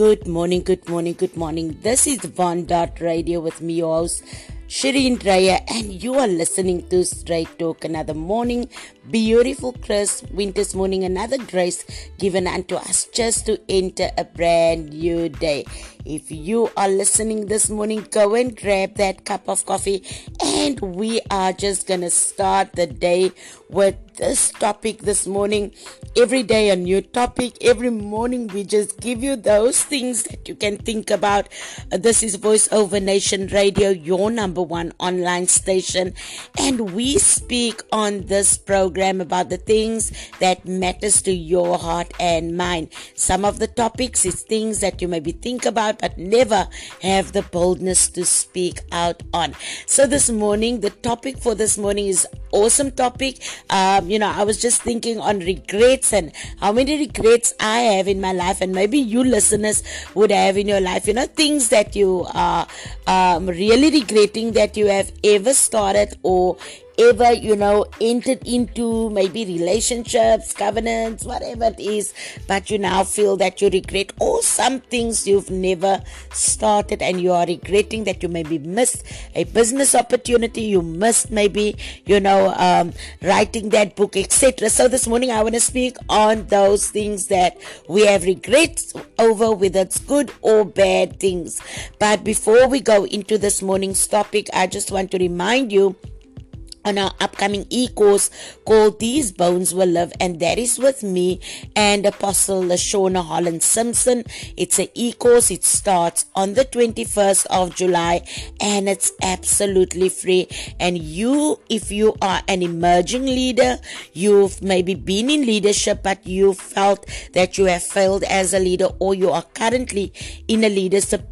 Good morning, good morning, good morning. This is Von Dot Radio with me, your host, Shireen Draya, and you are listening to Straight Talk. Another morning, beautiful, crisp winter's morning, another grace given unto us just to enter a brand new day. If you are listening this morning, go and grab that cup of coffee, and we are just gonna start the day with this topic this morning. Every day, a new topic. Every morning, we just give you those things that you can think about. Uh, this is Voice Over Nation Radio, your number one online station, and we speak on this program about the things that matters to your heart and mind. Some of the topics is things that you maybe think about but never have the boldness to speak out on. So this morning, the topic for this morning is awesome topic. Um, you know, I was just thinking on regrets and how many regrets I have in my life, and maybe you listeners would have in your life. You know, things that you are um, really regretting that you have ever started or ever, you know, entered into maybe relationships, covenants, whatever it is, but you now feel that you regret, or some things you've never started and you are regretting that you maybe missed a business opportunity, you missed maybe, you know, um, writing that book, etc. So this morning I want to speak on those things that we have regrets over, whether it's good or bad things. But before we go into this morning's topic, I just want to remind you on our upcoming e-course called These Bones Will Live, and that is with me and Apostle Lashona Holland Simpson. It's an e-course. It starts on the 21st of July and it's absolutely free. And you, if you are an emerging leader, you've maybe been in leadership, but you felt that you have failed as a leader or you are currently in a leadership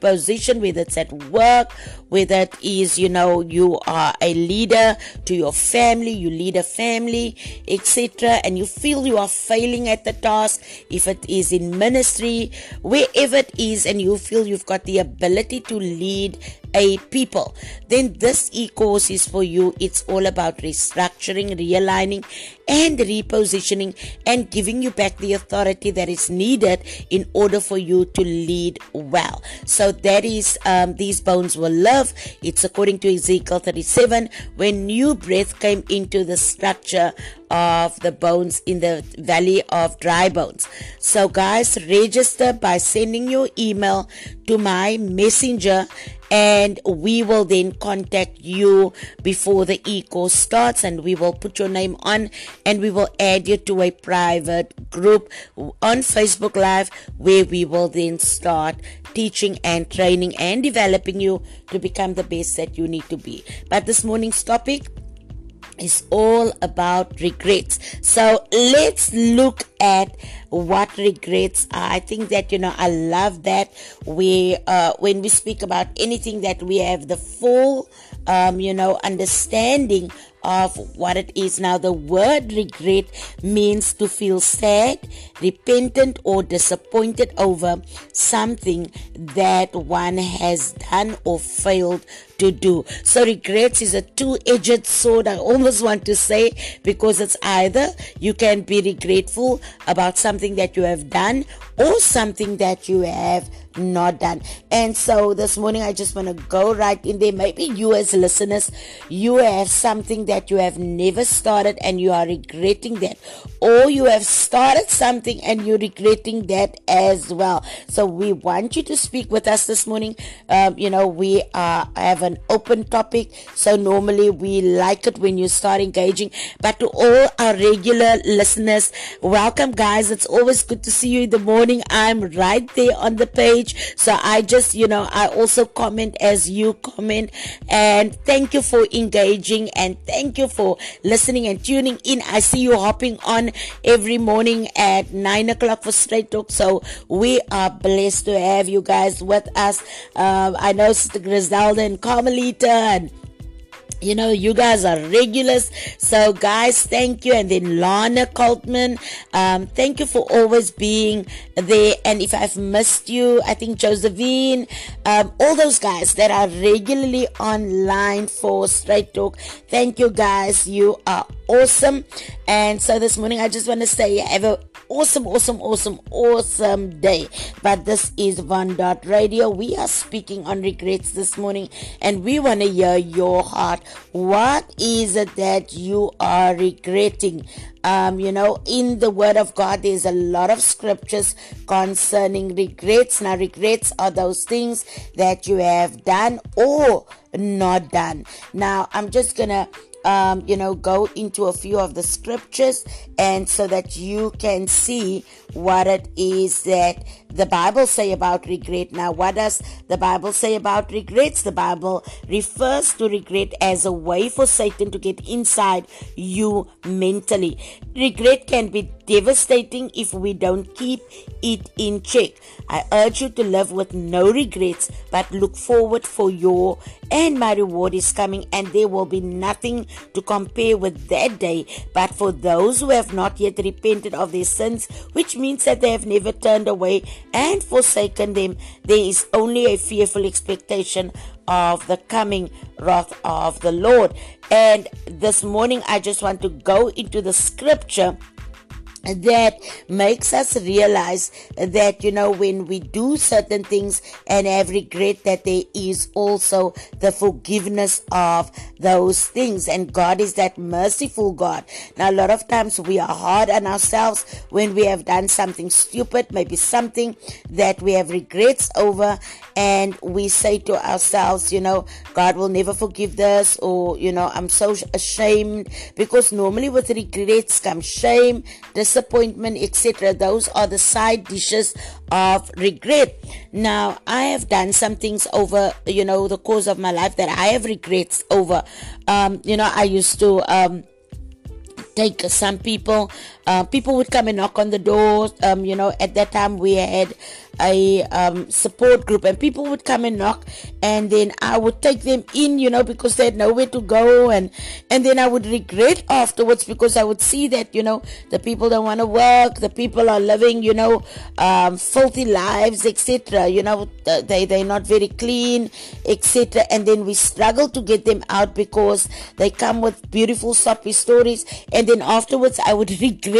position, whether it's at work, whether it is, you know, you are a leader to your family, you lead a family, etc., and you feel you are failing at the task, if it is in ministry, wherever it is, and you feel you've got the ability to lead a people, then this e-course is for you. It's all about restructuring, realigning, and repositioning and giving you back the authority that is needed in order for you to lead well. So that is um, these bones will live. It's according to Ezekiel 37 when new breath came into the structure of the bones in the valley of dry bones. So guys, register by sending your email to my messenger and we will then contact you before the e-course starts and we will put your name on and we will add you to a private group on Facebook Live where we will then start teaching and training and developing you to become the best that you need to be. But this morning's topic is all about regrets. So let's look at what regrets are. I think that you know I love that we uh, when we speak about anything that we have the full um, you know understanding of what it is. Now, the word regret means to feel sad, repentant, or disappointed over something that one has done or failed to do. So regrets is a two-edged sword. I almost want to say because it's either you can be regretful about something that you have done or something that you have not done. And so this morning I just want to go right in there. Maybe you as listeners, you have something that you have never started and you are regretting that. Or you have started something and you're regretting that as well. So we want you to speak with us this morning. Um, you know, we are have an open topic. So normally we like it when you start engaging. But to all our regular listeners, welcome guys. It's always good to see you in the morning. I'm right there on the page. So I just, you know, I also comment as you comment. And thank you for engaging and thank you for listening and tuning in. I see you hopping on every morning at nine o'clock for Straight Talk. So we are blessed to have you guys with us. Um, I know Sister Griselda and Carmelita and you know, you guys are regulars. So, guys, thank you. And then Lana Coltman, um, thank you for always being there. And if I've missed you, I think Josephine, um, all those guys that are regularly online for Straight Talk, thank you, guys. You are awesome. And so this morning, I just want to say, have a awesome, awesome, awesome, awesome day. But this is Von Dot Radio. We are speaking on regrets this morning and we want to hear your heart. What is it that you are regretting? Um, you know, in the Word of God, there's a lot of scriptures concerning regrets. Now, regrets are those things that you have done or not done. Now, I'm just gonna um, you know, go into a few of the scriptures and so that you can see what it is that the Bible say about regret. Now, what does the Bible say about regrets? The Bible refers to regret as a way for Satan to get inside you mentally. Regret can be devastating if we don't keep it in check. I urge you to live with no regrets, but look forward for your and my reward is coming, and there will be nothing to compare with that day. But for those who have not yet repented of their sins, which means that they have never turned away and forsaken them, there is only a fearful expectation of the coming wrath of the Lord. And this morning, I just want to go into the scripture that makes us realize that you know when we do certain things and have regret that there is also the forgiveness of those things. And God is that merciful God. Now a lot of times we are hard on ourselves when we have done something stupid maybe something that we have regrets over and we say to ourselves you know God will never forgive this or you know I'm so ashamed because normally with regrets come shame disappointment, etc. Those are the side dishes of regret. Now, I have done some things over, you know, the course of my life that I have regrets over. Um, you know, I used to, um, take some people uh, people would come and knock on the door um, you know at that time we had a um, support group and people would come and knock and then I would take them in you know because they had nowhere to go and and then I would regret afterwards because I would see that you know the people don't want to work the people are living you know um, filthy lives etc you know they they're not very clean etc and then we struggle to get them out because they come with beautiful soppy stories and then afterwards I would regret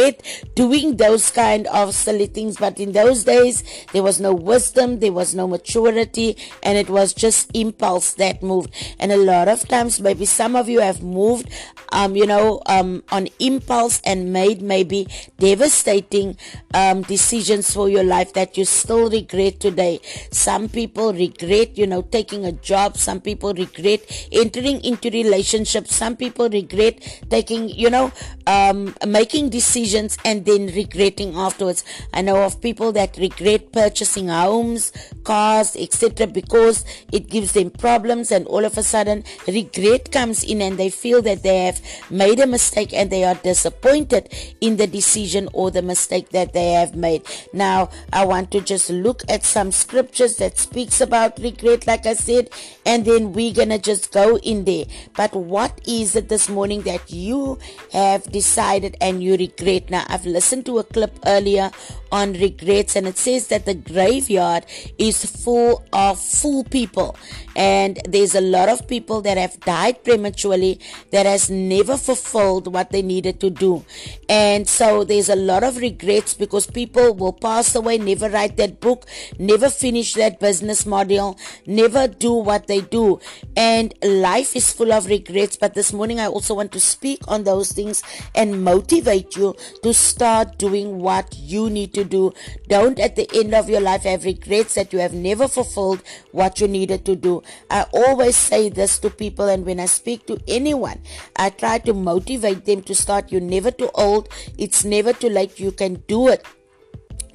doing those kind of silly things but in those days there was no wisdom, there was no maturity, and it was just impulse that moved. And a lot of times, maybe some of you have moved, um, you know, um, on impulse and made maybe devastating um, decisions for your life that you still regret today. Some people regret, you know, taking a job. Some people regret entering into relationships. Some people regret taking, you know, um, making decisions and then regretting afterwards. I know of people that regret purchasing purchasing homes, cars, etc., because it gives them problems, and all of a sudden, regret comes in, and they feel that they have made a mistake and they are disappointed in the decision or the mistake that they have made. Now, I want to just look at some scriptures that speaks about regret, like I said, and then we're gonna just go in there. But what is it this morning that you have decided and you regret? Now, I've listened to a clip earlier on regrets and it says that the graveyard is full of full people. And there's a lot of people that have died prematurely that has never fulfilled what they needed to do. And so there's a lot of regrets because people will pass away never write that book never finish that business model never do what they do. And life is full of regrets. But this morning i also want to speak on those things and motivate you to start doing what you need to do don't at the end of your life have regrets that you have never fulfilled what you needed to do I always say this to people, and when I speak to anyone, I try to motivate them to start. You're never too old, it's never too late, you can do it.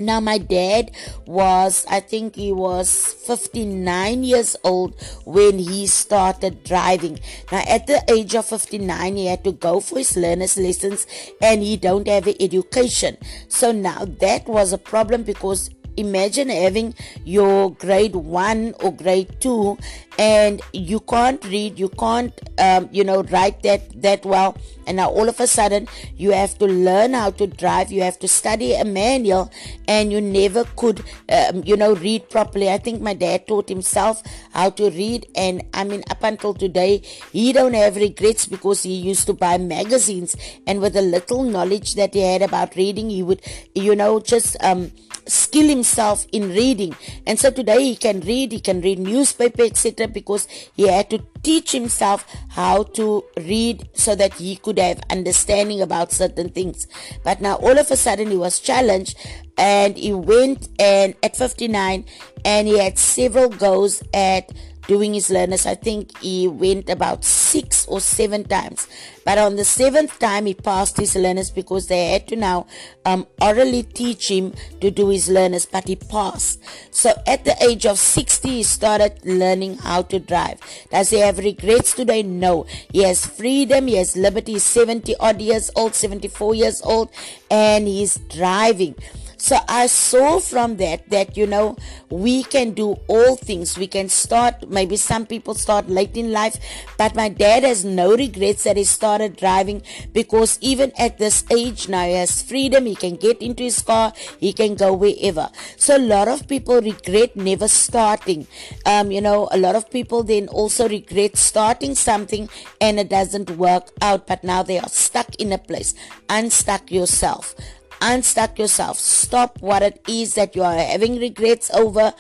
Now, my dad was, I think he was 59 years old when he started driving. Now, at the age of 59, he had to go for his learner's lessons and he don't have an education. So now that was a problem because imagine having your grade one or grade two and you can't read you can't um, you know write that that well. And now all of a sudden you have to learn how to drive you have to study a manual and you never could um, you know read properly. I think my dad taught himself how to read and i mean up until today he don't have regrets because he used to buy magazines. And with the little knowledge that he had about reading he would you know just um skill himself in reading. And so today he can read, he can read newspaper, etc. because he had to teach himself how to read so that he could have understanding about certain things. But now all of a sudden he was challenged and he went and at 59 and he had several goals at doing his learners. I think he went about six or seven times. But on the seventh time, he passed his learners because they had to now um, orally teach him to do his learners, but he passed. So at the age of 60, he started learning how to drive. Does he have regrets today? No. He has freedom, he has liberty. He's 70 odd years old, 74 years old, and he's driving. So I saw from that that, you know, we can do all things. We can start, maybe some people start late in life, but my dad has no regrets that he started driving because even at this age now, he has freedom. He can get into his car, he can go wherever. So a lot of people regret never starting. Um, you know, a lot of people then also regret starting something and it doesn't work out, but now they are stuck in a place. Unstuck yourself unstuck yourself. Stop what it is that you are having regrets over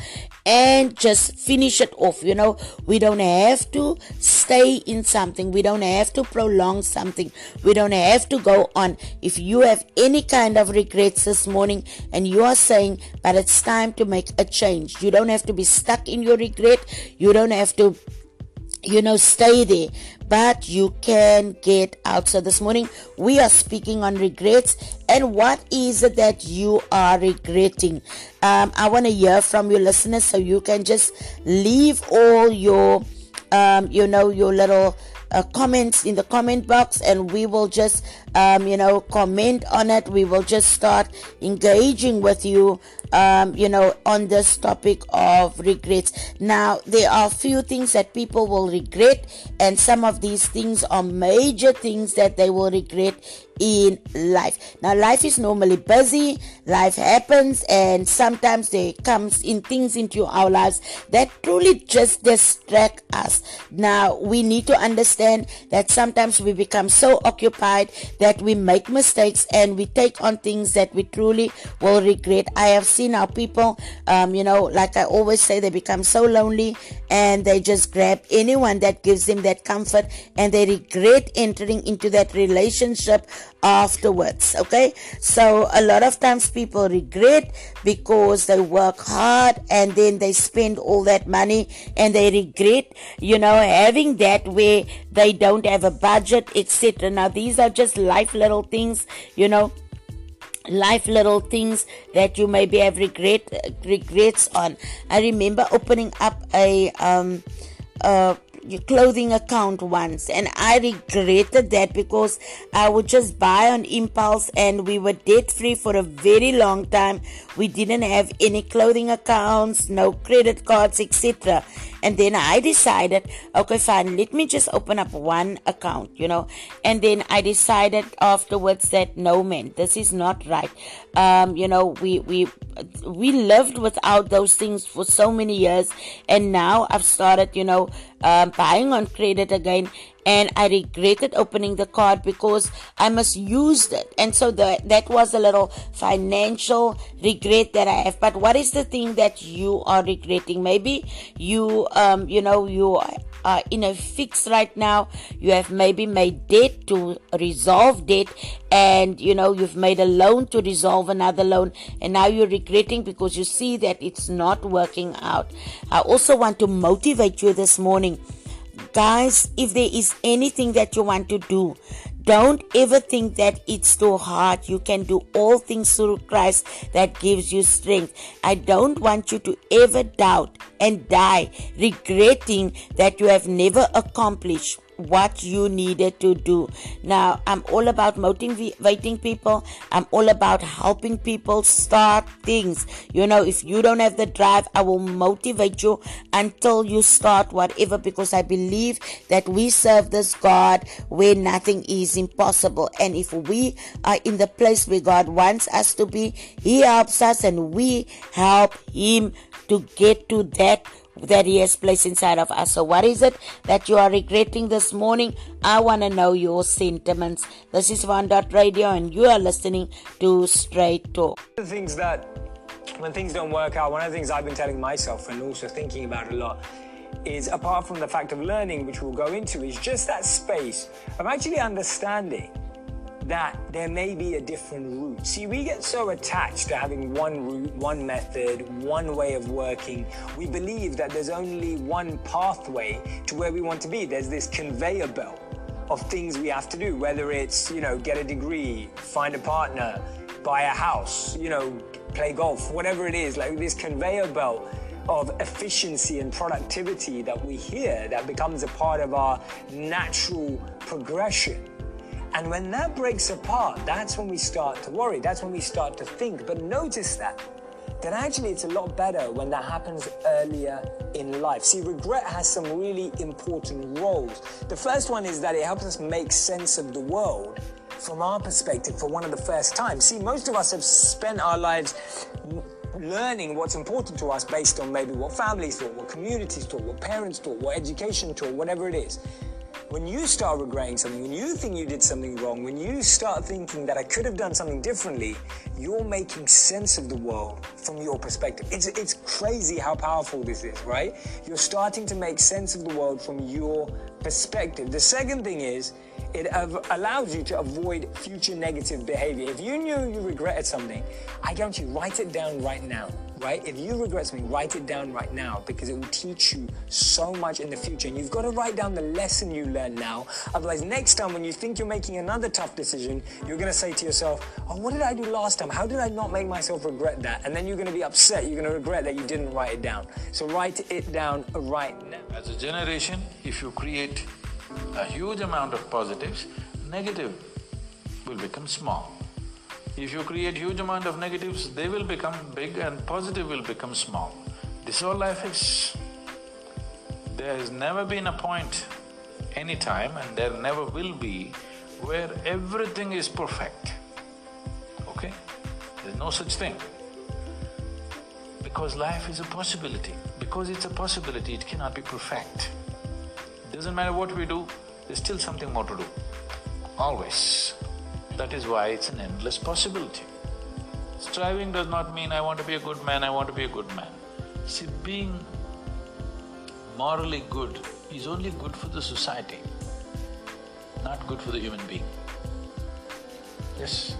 and just finish it off. You know, we don't have to stay in something, we don't have to prolong something, we don't have to go on. If you have any kind of regrets this morning and you are saying, but it's time to make a change, you don't have to be stuck in your regret, you don't have to you know, stay there, but you can get out. So this morning we are speaking on regrets and what is it that you are regretting. Um, I want to hear from your listeners so you can just leave all your, um, you know, your little uh, comments in the comment box and we will just um, you know comment on it we will just start engaging with you um, you know on this topic of regrets. Now there are few things that people will regret and some of these things are major things that they will regret in life. Now, life is normally busy, life happens, and sometimes there comes in things into our lives that truly just distract us. Now, we need to understand that sometimes we become so occupied that we make mistakes and we take on things that we truly will regret. I have seen our people, um, you know, like I always say, they become so lonely and they just grab anyone that gives them that comfort and they regret entering into that relationship afterwards. Okay, so a lot of times people regret because they work hard and then they spend all that money and they regret, you know, having that where they don't have a budget, etc. Now, these are just life little things, you know life little things that you maybe have regret regrets on i remember opening up a um uh clothing account once and I regretted that because I would just buy on impulse and we were debt free for a very long time. We didn't have any clothing accounts, no credit cards, etc. And then I decided, okay, fine, let me just open up one account, you know. And then I decided afterwards that no, man, this is not right. Um, you know, we we we lived without those things for so many years, and now I've started, you know, um, buying on credit again and I regretted opening the card because I misused it. And so the, that was a little financial regret that I have. But what is the thing that you are regretting? Maybe you, um, you know, you are in a fix right now. You have maybe made debt to resolve debt and you know you've made a loan to resolve another loan and now you're regretting because you see that it's not working out. I also want to motivate you this morning Guys, if there is anything that you want to do, don't ever think that it's too hard. You can do all things through Christ that gives you strength. I don't want you to ever doubt and die regretting that you have never accomplished what you needed to do. Now, I'm all about motivating people. I'm all about helping people start things. You know, if you don't have the drive, I will motivate you until you start whatever because I believe that we serve this God where nothing is impossible. And if we are in the place where God wants us to be, He helps us and we help Him to get to that that He has placed inside of us. So, what is it that you are regretting this morning? I want to know your sentiments. This is One Dot Radio, and you are listening to Straight Talk. The things that, when things don't work out, one of the things I've been telling myself and also thinking about a lot is apart from the fact of learning, which we'll go into, is just that space of actually understanding that there may be a different route. See, we get so attached to having one route, one method, one way of working. We believe that there's only one pathway to where we want to be. There's this conveyor belt of things we have to do, whether it's, you know, get a degree, find a partner, buy a house, you know, play golf, whatever it is, like this conveyor belt of efficiency and productivity that we hear that becomes a part of our natural progression. And when that breaks apart, that's when we start to worry. That's when we start to think. But notice that, that actually it's a lot better when that happens earlier in life. See, regret has some really important roles. The first one is that it helps us make sense of the world from our perspective for one of the first times. See, most of us have spent our lives learning what's important to us based on maybe what families thought, what communities thought, what parents thought, what education taught, whatever it is. When you start regretting something, when you think you did something wrong, when you start thinking that I could have done something differently, you're making sense of the world from your perspective. It's, it's crazy how powerful this is, right? You're starting to make sense of the world from your perspective. The second thing is, it allows you to avoid future negative behavior. If you knew you regretted something, I guarantee you, write it down right now right? If you regret something, write it down right now because it will teach you so much in the future. And you've got to write down the lesson you learned now. Otherwise, next time when you think you're making another tough decision, you're going to say to yourself, oh, what did I do last time? How did I not make myself regret that? And then you're going to be upset. You're going to regret that you didn't write it down. So write it down right now. As a generation, if you create a huge amount of positives, negative will become small. If you create huge amount of negatives, they will become big and positive will become small. This all life is. There has never been a point, any time, and there never will be, where everything is perfect, okay? There's no such thing. Because life is a possibility. Because it's a possibility, it cannot be perfect. Doesn't matter what we do, there's still something more to do, always. That is why it's an endless possibility. Striving does not mean I want to be a good man, I want to be a good man. See, being morally good is only good for the society, not good for the human being. Yes.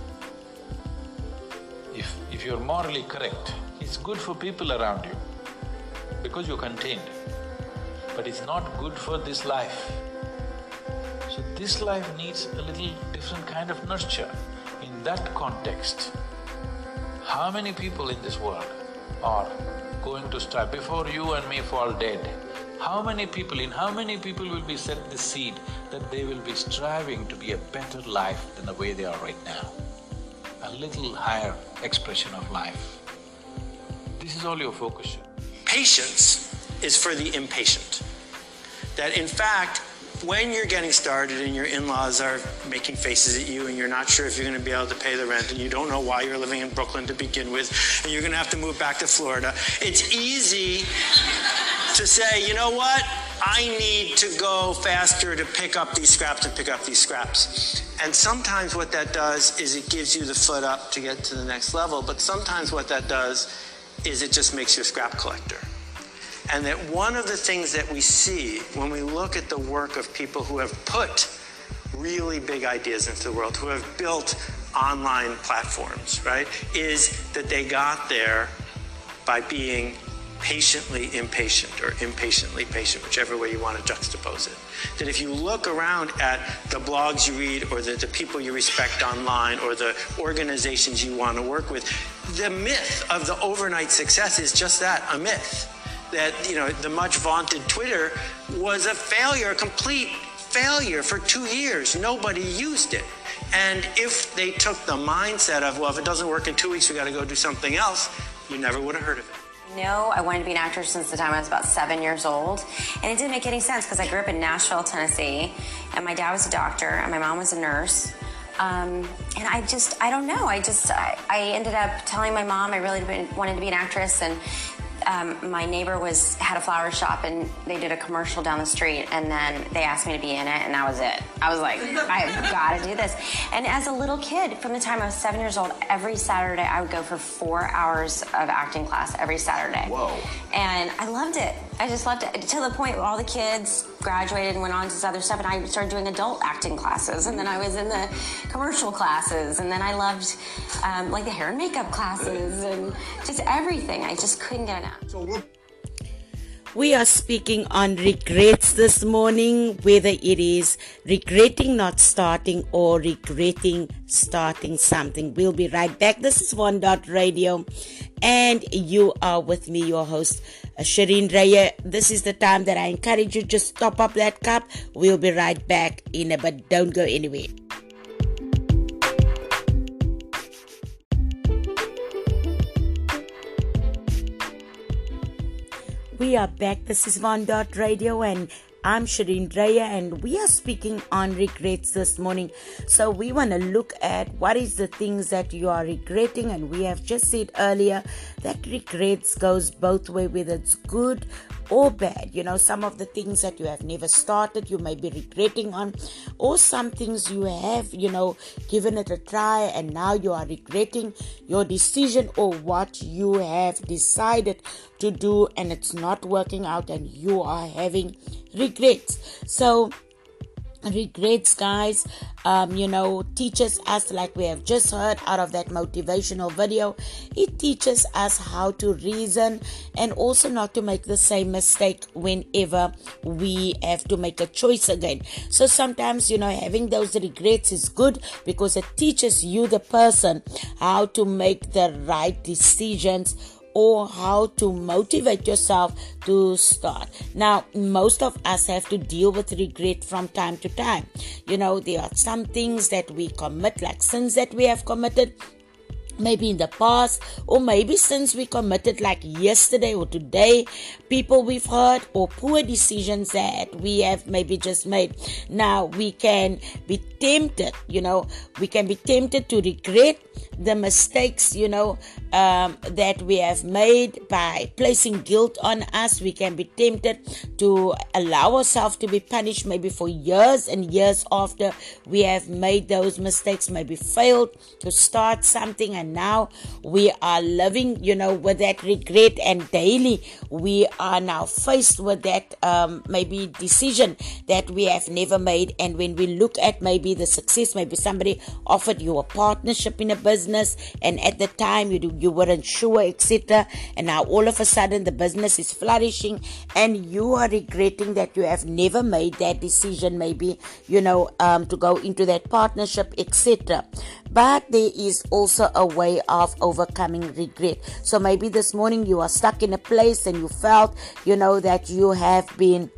If… if you're morally correct, it's good for people around you because you're contained. But it's not good for this life. So this life needs a little different kind of nurture. In that context, how many people in this world are going to start before you and me fall dead? How many people, in how many people will be set the seed that they will be striving to be a better life than the way they are right now? A little higher expression of life. This is all your focus. Patience is for the impatient. That in fact, when you're getting started and your in-laws are making faces at you and you're not sure if you're going to be able to pay the rent and you don't know why you're living in Brooklyn to begin with and you're going to have to move back to Florida, it's easy to say, you know what? I need to go faster to pick up these scraps and pick up these scraps. And sometimes what that does is it gives you the foot up to get to the next level, but sometimes what that does is it just makes you a scrap collector. And that one of the things that we see when we look at the work of people who have put really big ideas into the world, who have built online platforms, right, is that they got there by being patiently impatient or impatiently patient, whichever way you want to juxtapose it. That if you look around at the blogs you read or the, the people you respect online or the organizations you want to work with, the myth of the overnight success is just that a myth that, you know, the much vaunted Twitter was a failure, a complete failure for two years. Nobody used it. And if they took the mindset of, well, if it doesn't work in two weeks, we got to go do something else, you never would have heard of it. No, I wanted to be an actor since the time I was about seven years old. And it didn't make any sense because I grew up in Nashville, Tennessee, and my dad was a doctor and my mom was a nurse. Um, and I just, I don't know. I just, I, I ended up telling my mom I really wanted to be an actress, and um, my neighbor was had a flower shop and they did a commercial down the street and then they asked me to be in it and that was it. I was like, I've got to do this. And as a little kid, from the time I was seven years old, every Saturday I would go for four hours of acting class every Saturday. Whoa. And I loved it. I just loved it to the point where all the kids graduated and went on to this other stuff and I started doing adult acting classes and then I was in the commercial classes and then I loved um, like the hair and makeup classes and just everything. I just couldn't get enough. We are speaking on regrets this morning, whether it is regretting not starting or regretting starting something. We'll be right back. This is One Dot Radio, and you are with me, your host, Shireen Raya. This is the time that I encourage you just top up that cup. We'll be right back in a but don't go anywhere. We are back. This is One Dot Radio, and I'm Shireen Raya, and we are speaking on regrets this morning. So, we want to look at what is the things that you are regretting, and we have just said earlier that regrets goes both way, whether it's good or bad. You know, some of the things that you have never started, you may be regretting on, or some things you have, you know, given it a try and now you are regretting your decision or what you have decided to do and it's not working out and you are having regrets. So, regrets guys um, you know teaches us like we have just heard out of that motivational video it teaches us how to reason and also not to make the same mistake whenever we have to make a choice again. So sometimes you know having those regrets is good because it teaches you the person how to make the right decisions or how to motivate yourself to start. Now, most of us have to deal with regret from time to time. You know, there are some things that we commit, like sins that we have committed maybe in the past or maybe since we committed like yesterday or today people we've hurt or poor decisions that we have maybe just made. Now we can be tempted you know we can be tempted to regret the mistakes you know um, that we have made by placing guilt on us. We can be tempted to allow ourselves to be punished maybe for years and years after we have made those mistakes maybe failed to start something and now we are living, you know, with that regret, and daily we are now faced with that um, maybe decision that we have never made. And when we look at maybe the success, maybe somebody offered you a partnership in a business, and at the time you do, you weren't sure, etc. And now all of a sudden the business is flourishing, and you are regretting that you have never made that decision, maybe you know, um, to go into that partnership, etc. But there is also a way of overcoming regret. So maybe this morning you are stuck in a place and you felt, you know, that you have been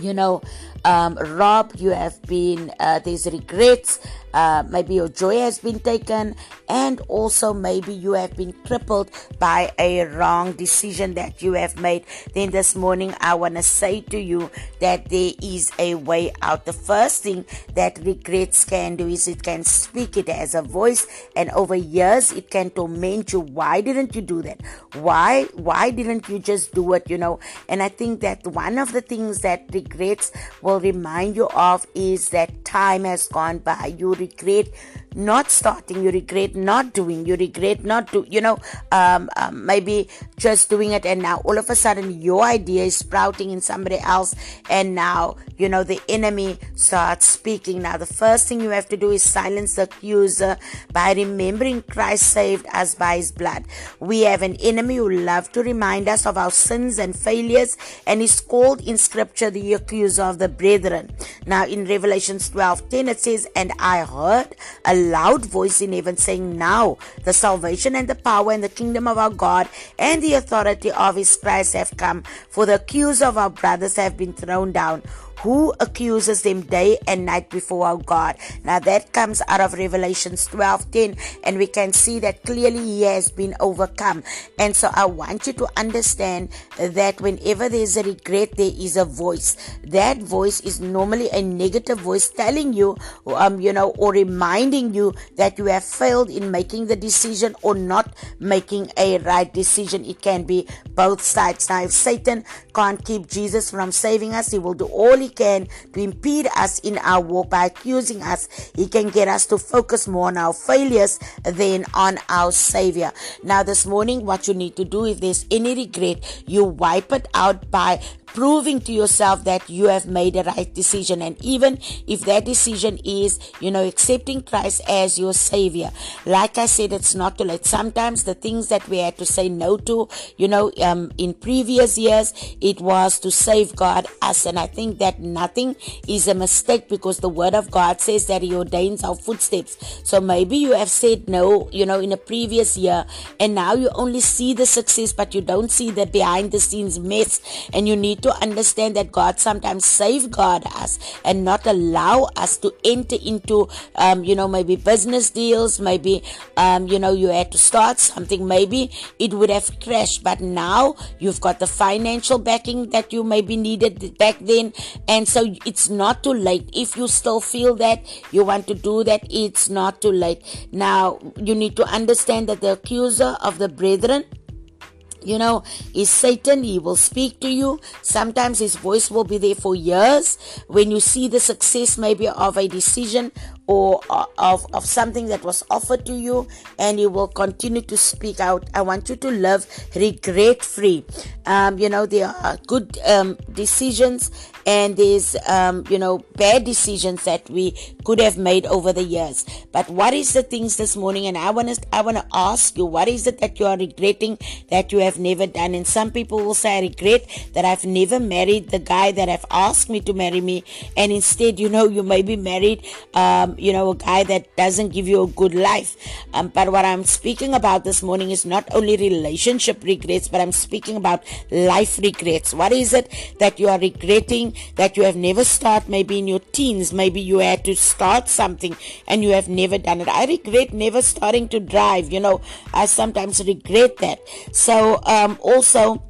you know um, robbed you have been uh, there's regrets uh, maybe your joy has been taken, and also maybe you have been crippled by a wrong decision that you have made. Then this morning, I want to say to you that there is a way out. The first thing that regrets can do is it can speak it as a voice, and over years, it can torment you. Why didn't you do that? Why? Why didn't you just do it? You know, and I think that one of the things that regrets will remind you of is that time has gone by. You regret not starting you regret not doing you regret not to you know um, um, maybe just doing it and now all of a sudden your idea is sprouting in somebody else and now you know the enemy starts speaking. Now the first thing you have to do is silence the accuser by remembering christ saved us by his blood. We have an enemy who loves to remind us of our sins and failures and is called in scripture the accuser of the brethren. Now in revelations 12 10 it says and i heard a loud voice in heaven saying, Now the salvation and the power and the kingdom of our God and the authority of his Christ have come, for the accuser of our brothers have been thrown down who accuses them day and night before our God. Now that comes out of Revelations 12:10 and we can see that clearly he has been overcome. And so I want you to understand that whenever there's a regret there is a voice. That voice is normally a negative voice telling you um you know or reminding you that you have failed in making the decision or not making a right decision. It can be both sides. Now if Satan can't keep Jesus from saving us, he will do all he can to impede us in our walk by accusing us. He can get us to focus more on our failures than on our Savior. Now, this morning, what you need to do, if there's any regret, you wipe it out by proving to yourself that you have made the right decision. And even if that decision is, you know, accepting Christ as your Savior, like I said, it's not too late. Sometimes the things that we had to say no to, you know, um, in previous years, it was to safeguard us. And I think that nothing is a mistake because the Word of God says that He ordains our footsteps. So maybe you have said no, you know, in a previous year, and now you only see the success, but you don't see the behind the scenes mess, and you need to understand that God sometimes safeguard us and not allow us to enter into, um, you know, maybe business deals, maybe, um, you know, you had to start something, maybe it would have crashed, but now you've got the financial backing that you maybe needed back then, and so it's not too late. If you still feel that you want to do that, it's not too late. Now, you need to understand that the accuser of the brethren you know, is Satan. He will speak to you. Sometimes his voice will be there for years. When you see the success maybe of a decision or of, of something that was offered to you and you will continue to speak out. I want you to live regret free. Um, you know, there are good um, decisions and there's, um, you know, bad decisions that we could have made over the years. But what is the things this morning? And I want to, I want to ask you, what is it that you are regretting that you have never done? And some people will say, I regret that I've never married the guy that have asked me to marry me. And instead, you know, you may be married, um, you know, a guy that doesn't give you a good life. Um, but what I'm speaking about this morning is not only relationship regrets, but I'm speaking about life regrets. What is it that you are regretting that you have never started maybe in your teens? Maybe you had to start something and you have never done it. I regret never starting to drive. You know, I sometimes regret that. So, um, also,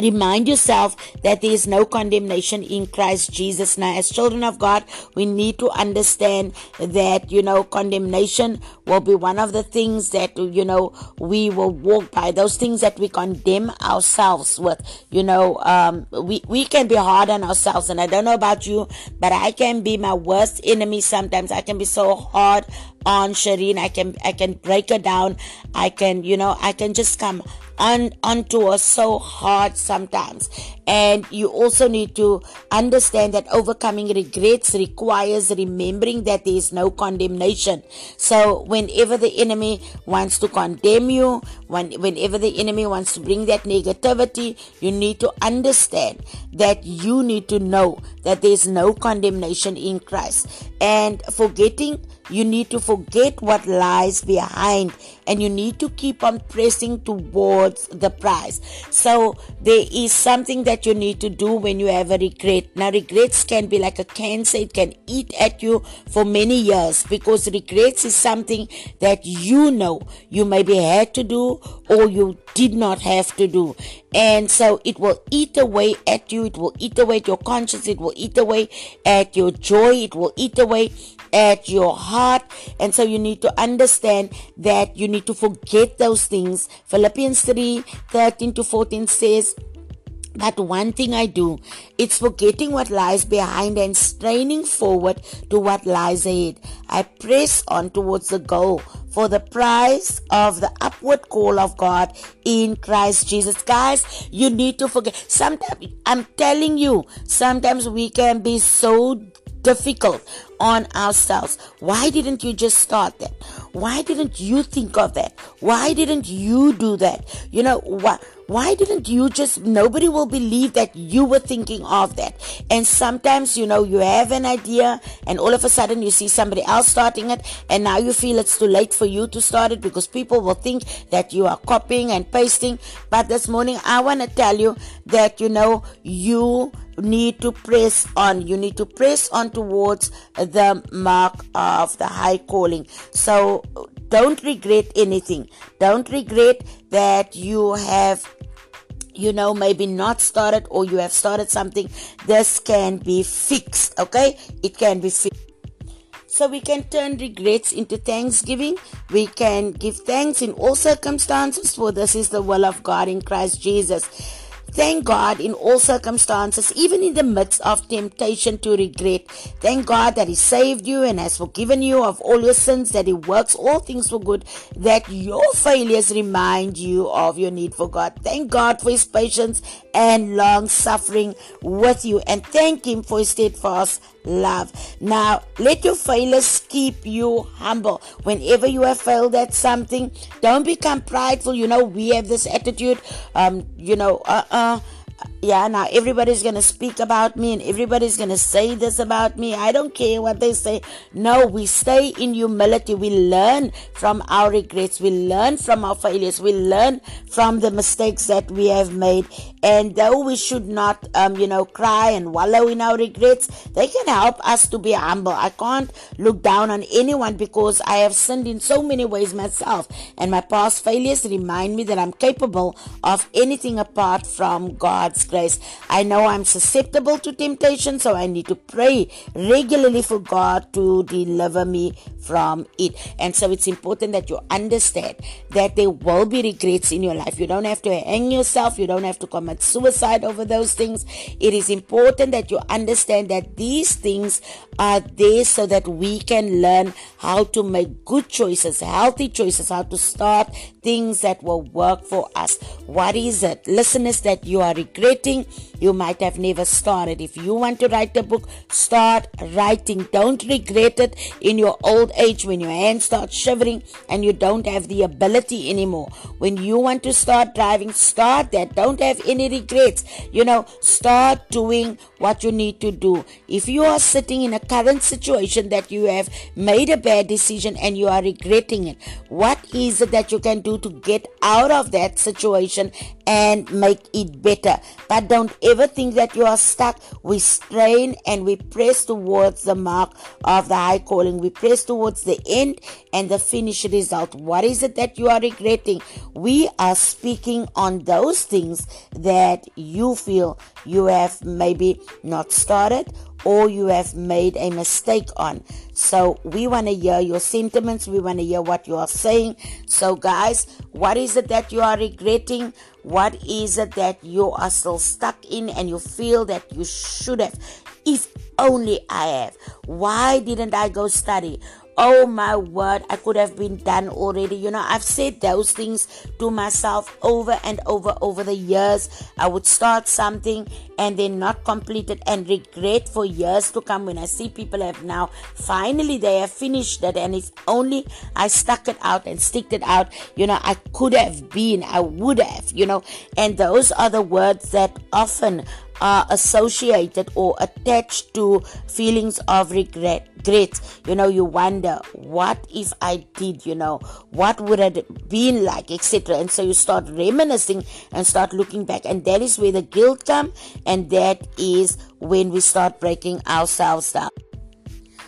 Remind yourself that there is no condemnation in Christ Jesus. Now, as children of God, we need to understand that, you know, condemnation will be one of the things that, you know, we will walk by. Those things that we condemn ourselves with. You know, um, we, we can be hard on ourselves. And I don't know about you, but I can be my worst enemy sometimes. I can be so hard on Shireen. I can, I can break her down. I can, you know, I can just come on onto us so hard sometimes. And you also need to understand that overcoming regrets requires remembering that there is no condemnation. So whenever the enemy wants to condemn you, when, whenever the enemy wants to bring that negativity, you need to understand that you need to know that there is no condemnation in Christ. And forgetting you need to forget what lies behind and you need to keep on pressing towards the prize. So there is something that you need to do when you have a regret. Now regrets can be like a cancer. It can eat at you for many years because regrets is something that you know you maybe had to do or you did not have to do. And so it will eat away at you. It will eat away at your conscience. It will eat away at your joy. It will eat away at your heart. And so you need to understand that you need to forget those things. Philippians 3 13 to 14 says, but one thing I do, it's forgetting what lies behind and straining forward to what lies ahead. I press on towards the goal for the prize of the upward call of God in Christ Jesus. Guys, you need to forget. Sometimes, I'm telling you, sometimes we can be so difficult on ourselves. Why didn't you just start that? why didn't you think of that? Why didn't you do that? You know, why? Why didn't you just, nobody will believe that you were thinking of that. And sometimes, you know, you have an idea and all of a sudden you see somebody else starting it and now you feel it's too late for you to start it because people will think that you are copying and pasting. But this morning I want to tell you that, you know, you need to press on. You need to press on towards the mark of the high calling. So don't regret anything. Don't regret that you have you know, maybe not started or you have started something, this can be fixed, okay? It can be fixed. So we can turn regrets into thanksgiving. We can give thanks in all circumstances, for this is the will of God in Christ Jesus. Thank God in all circumstances, even in the midst of temptation to regret. Thank God that He saved you and has forgiven you of all your sins, that He works all things for good, that your failures remind you of your need for God. Thank God for His patience and long suffering with you, and thank Him for His steadfast love. Now, let your failures keep you humble. Whenever you have failed at something, don't become prideful. You know, we have this attitude, um, you know, uh uh uh, yeah, now everybody's going to speak about me and everybody's going to say this about me. I don't care what they say. No, we stay in humility. We learn from our regrets. We learn from our failures. We learn from the mistakes that we have made. And though we should not, um, you know, cry and wallow in our regrets, they can help us to be humble. I can't look down on anyone because I have sinned in so many ways myself. And my past failures remind me that I'm capable of anything apart from God's grace. I know I'm susceptible to temptation, so I need to pray regularly for God to deliver me from it. And so it's important that you understand that there will be regrets in your life. You don't have to hang yourself, you don't have to commit suicide over those things. It is important that you understand that these things are there so that we can learn how to make good choices, healthy choices, how to start things that will work for us. What is it? Listeners that you are regretting, you might have never started. If you want to write a book, start writing. Don't regret it in your old age when your hands start shivering and you don't have the ability anymore. When you want to start driving, start that. Don't have any regrets. You know, start doing what you need to do. If you are sitting in a current situation that you have made a bad decision and you are regretting it, what is it that you can do to get out of that situation and make it better? But don't ever think that you are stuck. We strain and we press towards the mark of the high calling. We press towards the end and the finished result. What is it that you are regretting? We are speaking on those things that you feel you have maybe not started or you have made a mistake on. So we want to hear your sentiments. We want to hear what you are saying. So guys, what is it that you are regretting? What is it that you are still stuck in and you feel that you should have? If only I have. Why didn't I go study? Oh my word, I could have been done already. You know, I've said those things to myself over and over over the years. I would start something and then not complete it and regret for years to come. When I see people have now finally they have finished it and if only I stuck it out and sticked it out, you know, I could have been, I would have, you know, and those are the words that often are associated or attached to feelings of regret great you know you wonder what if i did you know? What would it been like etc and so you start reminiscing and start looking back. And that is where the guilt come and that is when we start breaking ourselves down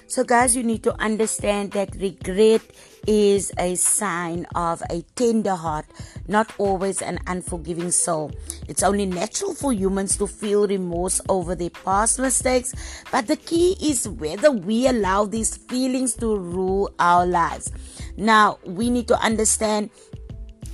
so guys you need to understand that regret is a sign of a tender heart, not always an unforgiving soul. It's only natural for humans to feel remorse over their past mistakes, but the key is whether we allow these feelings to rule our lives. Now, we need to understand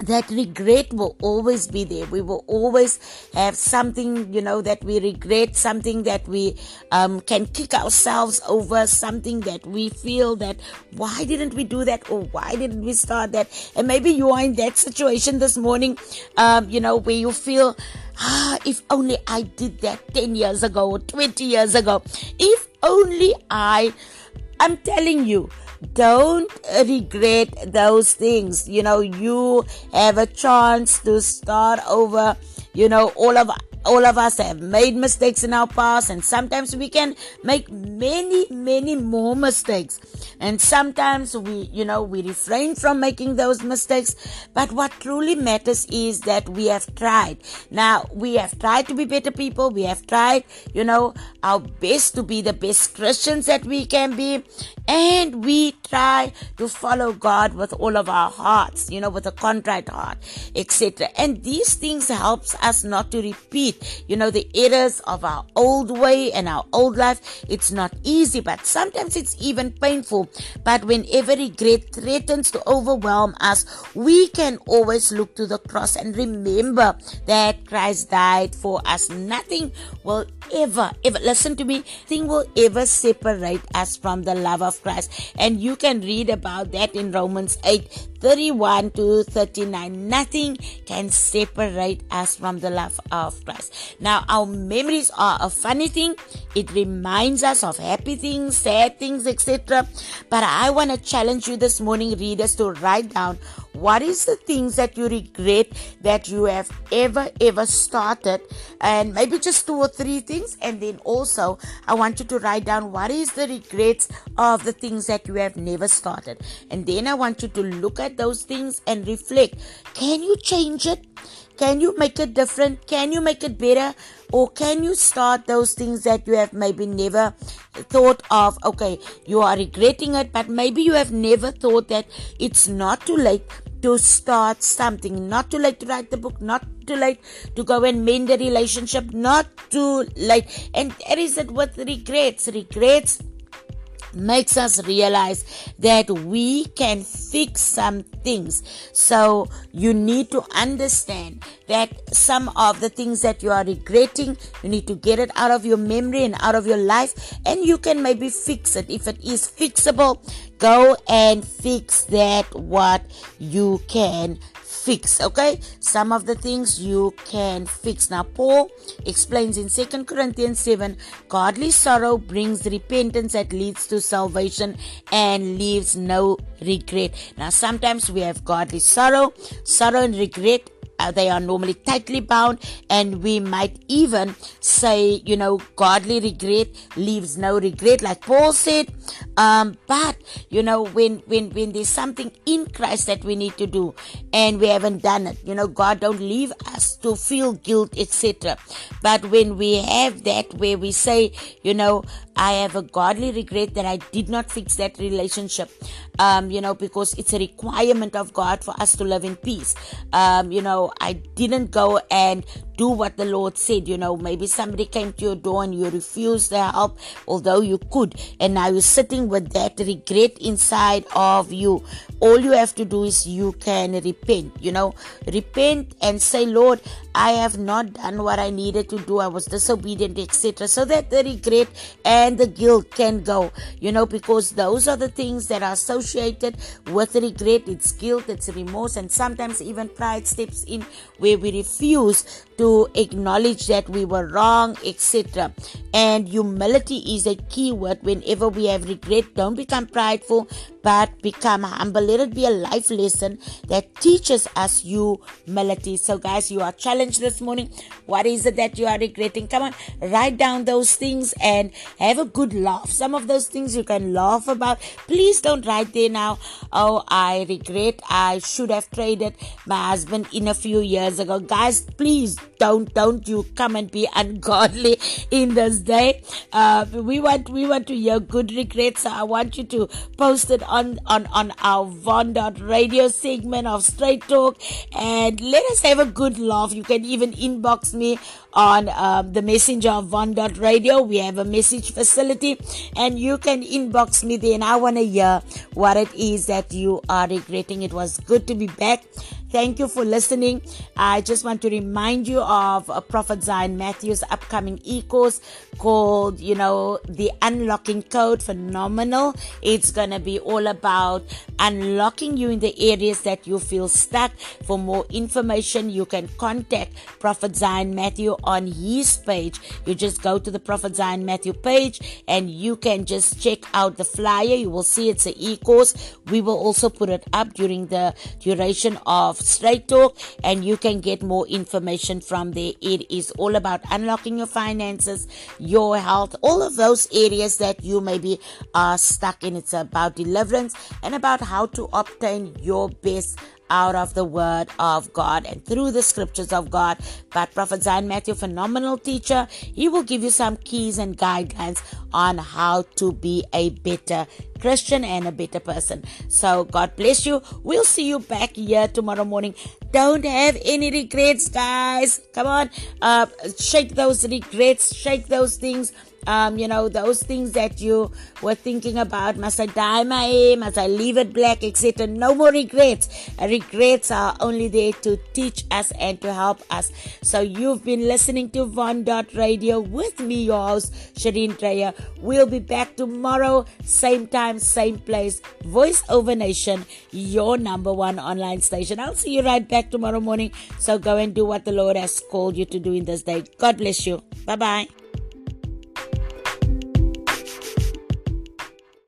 that regret will always be there. We will always have something, you know, that we regret, something that we um, can kick ourselves over, something that we feel that why didn't we do that or why didn't we start that? And maybe you are in that situation this morning, um, you know, where you feel, ah, if only I did that 10 years ago or 20 years ago. If only I, I'm telling you, don't regret those things. You know, you have a chance to start over. You know, all of all of us have made mistakes in our past and sometimes we can make many many more mistakes. And sometimes we you know we refrain from making those mistakes. But what truly matters is that we have tried. Now we have tried to be better people. We have tried you know our best to be the best christians that we can be. And we try to follow god with all of our hearts you know with a contrite heart etc and these things helps us not to repeat you know, the errors of our old way and our old life. It's not easy, but sometimes it's even painful. But whenever regret threatens to overwhelm us, we can always look to the cross and remember that Christ died for us. Nothing will ever, ever, listen to me, thing will ever separate us from the love of Christ. And you can read about that in Romans 8 31 to 39. Nothing can separate us from the love of Christ. Now, our memories are a funny thing. It reminds us of happy things, sad things, etc. But I want to challenge you this morning, readers, to write down what is the things that you regret that you have ever, ever started? And maybe just two or three things. And then also, I want you to write down what is the regrets of the things that you have never started. And then I want you to look at those things and reflect. Can you change it? Can you make it different? Can you make it better? Or can you start those things that you have maybe never thought of? Okay, you are regretting it, but maybe you have never thought that it's not too late to start something, not too late to write the book, not too late to go and mend the relationship, not too late. And that is it with regrets. Regrets makes us realize that we can fix some things. So you need to understand that some of the things that you are regretting, you need to get it out of your memory and out of your life, and you can maybe fix it. If it is fixable, go and fix that what you can fix okay? Some of the things you can fix. Now paul explains in Second corinthians 7 godly sorrow brings repentance that leads to salvation and leaves no regret. Now sometimes we have godly sorrow sorrow and regret they are normally tightly bound and we might even say you know godly regret leaves no regret like paul said. Um, but you know when when when there's something in christ that we need to do and we haven't done it you know god don't leave us to feel guilt etc but when we have that where we say you know i have a godly regret that i did not fix that relationship um, you know because it's a requirement of god for us to live in peace. Um, you know I didn't go and do what the Lord said. You know, maybe somebody came to your door and you refused their help, although you could, and now you're sitting with that regret inside of you. All you have to do is you can repent, you know, repent and say, Lord, I have not done what I needed to do. I was disobedient, etc. So that the regret and the guilt can go, you know, because those are the things that are associated with regret. It's guilt, it's remorse, and sometimes even pride steps in where we refuse to acknowledge that we were wrong, etc. And humility is a key word whenever we have regret. Don't become prideful, but become humble. Let it be a life lesson that teaches us humility. So, guys, you are challenged this morning. What is it that you are regretting? Come on, write down those things and have a good laugh. Some of those things you can laugh about. Please don't write there now. Oh, I regret. I should have traded my husband in a few years ago. Guys, please don't don't you come and be ungodly in this day. Uh, we want we want to hear good regrets. So I want you to post it on, on, on our Von radio segment of Straight Talk and let us have a good laugh. You can even inbox me on um, the messenger of Von radio. We have a message facility and you can inbox me there and I want to hear what it is that you are regretting. It was good to be back. Thank you for listening. I just want to remind you of a Prophet Zion Matthews upcoming e-course called, you know, the unlocking code phenomenal. It's going to be all about unlocking you in the areas that you feel stuck. For more information, you can contact Prophet Zion Matthew on his page. You just go to the Prophet Zion Matthew page and you can just check out the flyer. You will see it's an e-course. We will also put it up during the duration of Straight Talk and you can get more information from there. It is all about unlocking your finances, your health, all of those areas that you maybe are stuck in. It's about deliverance and about how to obtain your best out of the word of God and through the scriptures of God. But Prophet Zion Matthew, phenomenal teacher, he will give you some keys and guidelines on how to be a better Christian and a better person. So God bless you. We'll see you back here tomorrow morning. Don't have any regrets, guys. Come on, uh, shake those regrets, shake those things um, you know, those things that you were thinking about. Must I dye my hair? Must I leave it black, etc.? No more regrets. Regrets are only there to teach us and to help us. So you've been listening to Von Dot Radio with me, your host, Shireen Dreyer. We'll be back tomorrow, same time, same place. Voice over Nation, your number one online station. I'll see you right back tomorrow morning. So go and do what the Lord has called you to do in this day. God bless you. Bye bye.